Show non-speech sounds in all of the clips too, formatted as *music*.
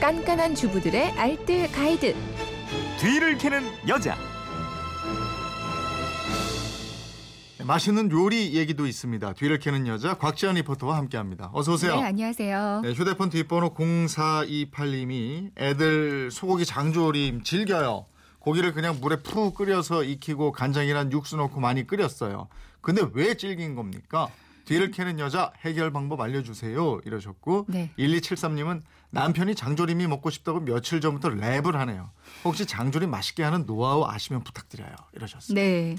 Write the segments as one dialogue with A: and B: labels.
A: 깐깐한 주부들의 알뜰 가이드.
B: 뒤를 캐는 여자.
C: 네, 맛있는 요리 얘기도 있습니다. 뒤를 캐는 여자 곽지연 리포터와 함께합니다. 어서 오세요.
D: 네, 안녕하세요.
C: 네, 휴대폰 뒷번호 0428님이 애들 소고기 장조림 즐겨요. 고기를 그냥 물에 푹 끓여서 익히고 간장이란 육수 넣고 많이 끓였어요. 근데 왜 질긴 겁니까? 뒤를 캐는 여자 해결 방법 알려주세요. 이러셨고
D: 네.
C: 1273님은 남편이 장조림이 먹고 싶다고 며칠 전부터 랩을 하네요. 혹시 장조림 맛있게 하는 노하우 아시면 부탁드려요. 이러셨어요.
D: 네.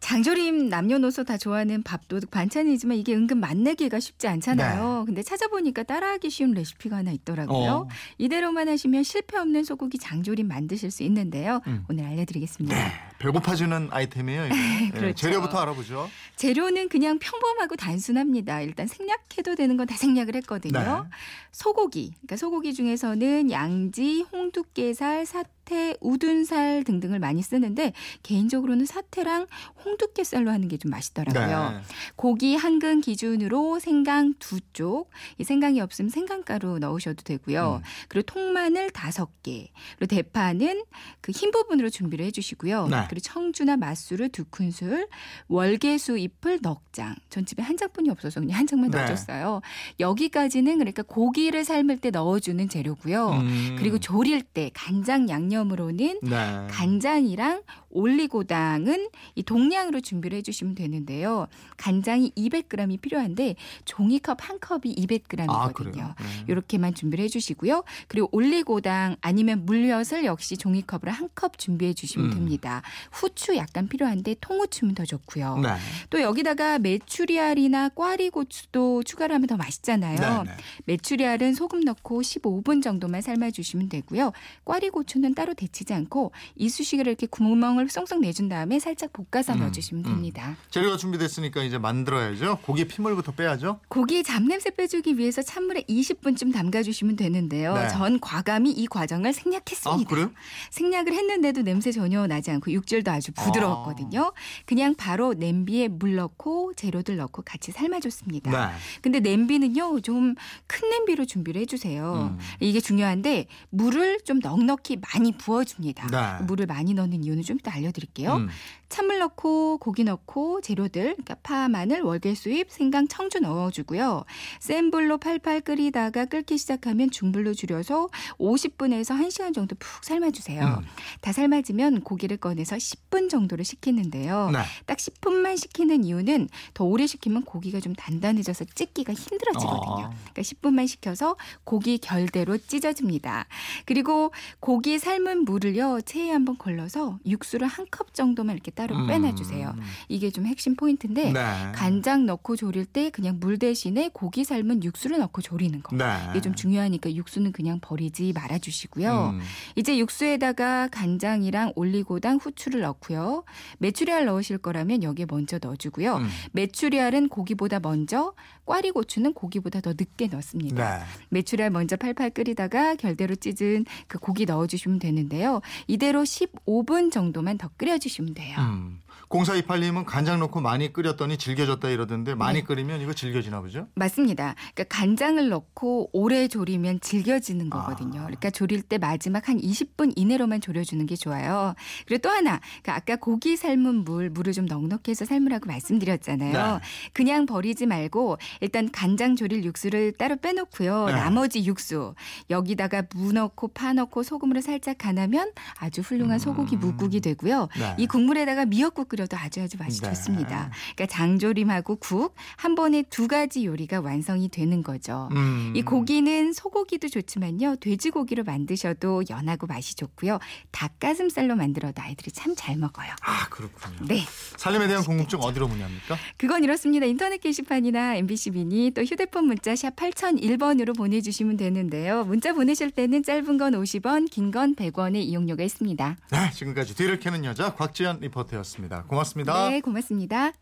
D: 장조림 남녀노소 다 좋아하는 밥도둑 반찬이지만 이게 은근 맛내기가 쉽지 않잖아요. 근데 찾아보니까 따라하기 쉬운 레시피가 하나 있더라고요.
C: 네. 어.
D: 이대로만 하시면 실패 없는 소고기 장조림 만드실 수 있는데요.
C: 음.
D: 오늘 알려드리겠습니다.
C: 네, 배고파지는 아이템이에요. 네, *laughs*
D: 그렇죠.
C: 재료부터 알아보죠.
D: 재료는 그냥 평범하고 단순합니다. 일단 생략해도 되는 건 다 생략을 했거든요.
C: 네.
D: 소고기, 그러니까 소고기 중에서는 양지, 홍두깨살, 사태, 우둔살 등등을 많이 쓰는데 개인적으로는 사태랑 홍두깨살로 하는 게 좀 맛있더라고요.
C: 네.
D: 고기 한 근 기준으로 생강 두 쪽, 이 생강이 없으면 생강가루 넣으셔도 되고요.
C: 음.
D: 그리고 통마늘 다섯 개, 그리고 대파는 그 흰 부분으로 준비를 해주시고요.
C: 네.
D: 그리고 청주나 맛술을 두 큰술, 월계수 잎을 넉 장. 전 집에 한 장뿐이 없어서 그냥 한 장만
C: 네.
D: 넣어줬어요. 여기까지는 그러니까 고기를 삶을 때 넣어주는 재료고요.
C: 음.
D: 그리고 조릴 때 간장 양념으로는
C: 네.
D: 간장이랑 올리고당은 이 동량으로 준비를 해주시면 되는데요. 간장이 200g이 필요한데 종이컵 한 컵이 200g이거든요.
C: 아? 네.
D: 이렇게만 준비를 해주시고요. 그리고 올리고당 아니면 물엿을 역시 종이컵으로 한 컵 준비해 주시면
C: 음.
D: 됩니다. 후추 약간 필요한데 통후추면 더 좋고요.
C: 네.
D: 또 여기다가 메추리알이나 꽈리고추도 추가를 하면 더 맛있잖아요.
C: 네, 네.
D: 메추리알은 소금 넣고 15분 정도만 삶아주시면 되고요. 꽈리고추는 따로 데치지 않고 이쑤시개를 이렇게 구멍을 쏙쏙 내준 다음에 살짝 볶아서
C: 음,
D: 넣어주시면
C: 음.
D: 됩니다.
C: 재료가 준비됐으니까 이제 만들어야죠. 고기 피물부터 빼야죠.
D: 고기 잡냄새 빼주기 위해서 찬물에 20분쯤 담가주시면 되는데요.
C: 네.
D: 전 과감히 이 과정을 생략했습니다.
C: 아, 그래요?
D: 생략을 했는데도 냄새 전혀 나지 않고 육 질도 아주 부드러웠거든요. 그냥 바로 냄비에 물 넣고 재료들 넣고 같이 삶아줬습니다.
C: 네.
D: 근데 냄비는요 좀 큰 냄비로 준비를 해주세요.
C: 음.
D: 이게 중요한데 물을 좀 넉넉히 많이 부어줍니다.
C: 네.
D: 물을 많이 넣는 이유는 좀 이따 알려드릴게요.
C: 음.
D: 찬물 넣고 고기 넣고 재료들 그러니까 파, 마늘, 월계수잎, 생강, 청주 넣어주고요. 센 불로 팔팔 끓이다가 끓기 시작하면 중불로 줄여서 50분에서 1시간 정도 푹 삶아주세요.
C: 음.
D: 다 삶아지면 고기를 꺼내서 10분 정도를 식히는데요.
C: 네.
D: 딱 10분만 식히는 이유는 더 오래 식히면 고기가 좀 단단해져서 찢기가 힘들어지거든요.
C: 아.
D: 그러니까 10분만 식혀서 고기 결대로 찢어집니다. 그리고 고기 삶은 물을요 체에 한번 걸러서 육수를 한 컵 정도만 이렇게 따로
C: 음.
D: 빼놔주세요. 이게 좀 핵심 포인트인데
C: 네.
D: 간장 넣고 조릴 때 그냥 물 대신에 고기 삶은 육수를 넣고 조리는 거.
C: 네.
D: 이게 좀 중요하니까 육수는 그냥 버리지 말아주시고요.
C: 음.
D: 이제 육수에다가 간장이랑 올리고당, 후추 를 넣고요. 메추리알 넣으실 거라면 여기에 먼저 넣어주고요.
C: 음.
D: 메추리알은 고기보다 먼저, 꽈리고추는 고기보다 더 늦게 넣습니다.
C: 네.
D: 메추리알 먼저 팔팔 끓이다가 결대로 찢은 그 고기 넣어주시면 되는데요. 이대로 15분 정도만 더 끓여주시면 돼요.
C: 음. 0428님은 간장 넣고 많이 끓였더니 질겨졌다 이러던데 많이
D: 네.
C: 끓이면 이거 질겨지나 보죠?
D: 맞습니다. 그러니까 간장을 넣고 오래 조리면 질겨지는
C: 아.
D: 거거든요. 그러니까 조릴 때 마지막 한 20분 이내로만 졸여주는 게 좋아요. 그리고 또 하나, 그러니까 아까 고기 삶은 물, 물을 좀 넉넉히 해서 삶으라고 말씀드렸잖아요.
C: 네.
D: 그냥 버리지 말고 일단 간장 조릴 육수를 따로 빼놓고요.
C: 네.
D: 나머지 육수 여기다가 무 넣고 파 넣고 소금으로 살짝 간하면 아주 훌륭한 소고기
C: 음.
D: 묵국이 되고요.
C: 네.
D: 이 국물에다가 미역국 끓여도 아주 아주 맛이
C: 네.
D: 좋습니다. 그러니까 장조림하고 국 한 번에 두 가지 요리가 완성이 되는 거죠.
C: 음.
D: 이 고기는 소고기도 좋지만요. 돼지고기로 만드셔도 연하고 맛이 좋고요. 닭가슴살로 만들어도 아이들이 참 잘 먹어요.
C: 아 그렇군요.
D: 네.
C: 살림에 대한 궁금증 어디로 문의합니까?
D: 그건 이렇습니다. 인터넷 게시판이나 MBC 미니 또 휴대폰 문자 샵 8001번으로 보내주시면 되는데요. 문자 보내실 때는 짧은 건 50원, 긴 건 100원의 이용료가 있습니다.
C: 네, 지금까지 뒤를 캐는 여자 곽지연 리포터였습니다. 고맙습니다.
D: 네, 고맙습니다.